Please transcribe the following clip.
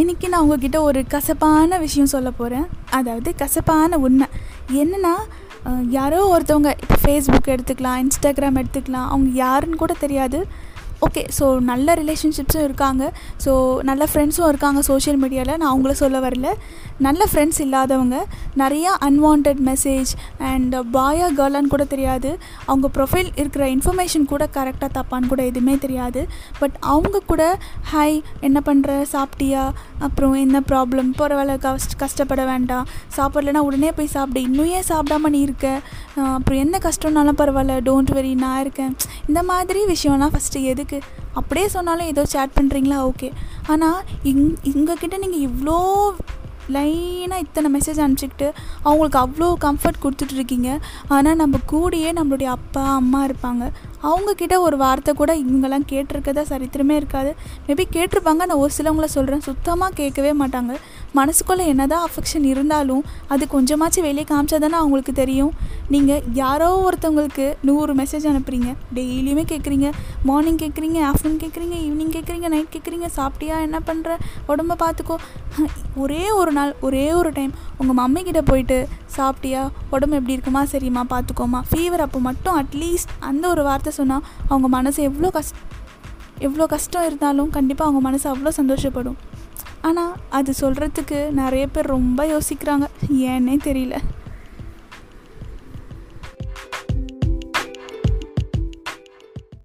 இன்றைக்கி நான் உங்ககிட்ட ஒரு கசப்பான விஷயம் சொல்ல போகிறேன் அதாவது கசப்பான உண்மை. என்னென்னா யாரோ ஒருத்தவங்க இப்போ ஃபேஸ்புக் எடுத்துக்கலாம் இன்ஸ்டாகிராம் எடுத்துக்கலாம் அவங்க யாருன்னு கூட தெரியாது. ஓகே ஸோ நல்ல ரிலேஷன்ஷிப்ஸும் இருக்காங்க. ஸோ நல்ல ஃப்ரெண்ட்ஸும் இருக்காங்க சோஷியல் மீடியாவில் நான் அவங்கள சொல்ல வரல. நல்ல ஃப்ரெண்ட்ஸ் இல்லாதவங்க நிறையா அன்வான்ட் மெசேஜ் அண்ட் பாயா கேர்ளான்னு கூட தெரியாது. அவங்க ப்ரொஃபைல் இருக்கிற இன்ஃபர்மேஷன் கூட கரெக்டாக தப்பான்னு கூட எதுவுமே தெரியாது. பட் அவங்க கூட ஹாய் என்ன பண்ணுற சாப்பிட்டியா? அப்புறம் என்ன ப்ராப்ளம் போகிற வேலை கஷ்ட கஷ்டப்பட வேண்டாம். சாப்பிட்லனா உடனே போய் சாப்பிடு. இன்னும் ஏன் சாப்பிடாம நீ இருக்க? அப்புறம் என்ன கஷ்டம்னாலும் பரவாயில்ல. டோன்ட் வெரி நான் இருக்கேன். இந்த மாதிரி விஷயம்லாம் ஃபஸ்ட்டு எதுக்கு அப்படியே சொன்னாலும் ஏதோ சேட் பண்ணுறீங்களா ஓகே ஆனால் இங் இங்கக்கிட்ட நீங்கள் இவ்வளோ லைனாக இத்தனை மெசேஜ் அனுப்பிச்சிக்கிட்டு அவங்களுக்கு அவ்வளோ கம்ஃபர்ட் கொடுத்துட்ருக்கீங்க ஆனால் நம்ம கூடயே நம்மளுடைய அப்பா அம்மா இருப்பாங்க. அவங்கக்கிட்ட ஒரு வார்த்தை கூட இவங்கெல்லாம் கேட்டிருக்கதா சரித்திரமே இருக்காது. மேபி கேட்டிருப்பாங்க. நான் ஒரு சிலவங்கள சொல்கிறேன் சுத்தமாக கேட்கவே மாட்டாங்க. மனசுக்குள்ளே என்னதான் அஃபெக்ஷன் இருந்தாலும் அது கொஞ்சமாச்சும் வெளியே காமிச்சா தானே அவங்களுக்கு தெரியும். நீங்கள் யாரோ ஒருத்தவங்களுக்கு நூறு மெசேஜ் அனுப்புகிறீங்க டெய்லியுமே கேட்குறீங்க மார்னிங் கேட்குறீங்க ஆஃப்டர்நூன் கேட்குறீங்க ஈவினிங் கேட்குறீங்க நைட் கேட்குறீங்க சாப்பிட்டியா என்ன பண்ணுற உடம்ப பார்த்துக்கோ ஒரே ஒரு நாள் ஒரே ஒரு டைம் உங்கள் மம்மிக்கிட்ட போயிட்டு சாப்பிட்டியா உடம்பு எப்படி இருக்குமா சரிம்மா பார்த்துக்கோமா ஃபீவர் அப்போ மட்டும் அட்லீஸ்ட் அந்த ஒரு வார்த்தை சொன்னால் அவங்க மனசு எவ்வளோ கஷ்ட எவ்வளோ கஷ்டம் இருந்தாலும் கண்டிப்பாக அவங்க மனசு அவ்வளோ சந்தோஷப்படும். ஆனால் அது சொல்கிறதுக்கு நிறைய பேர் ரொம்ப யோசிக்கிறாங்க. ஏன்னே தெரியல.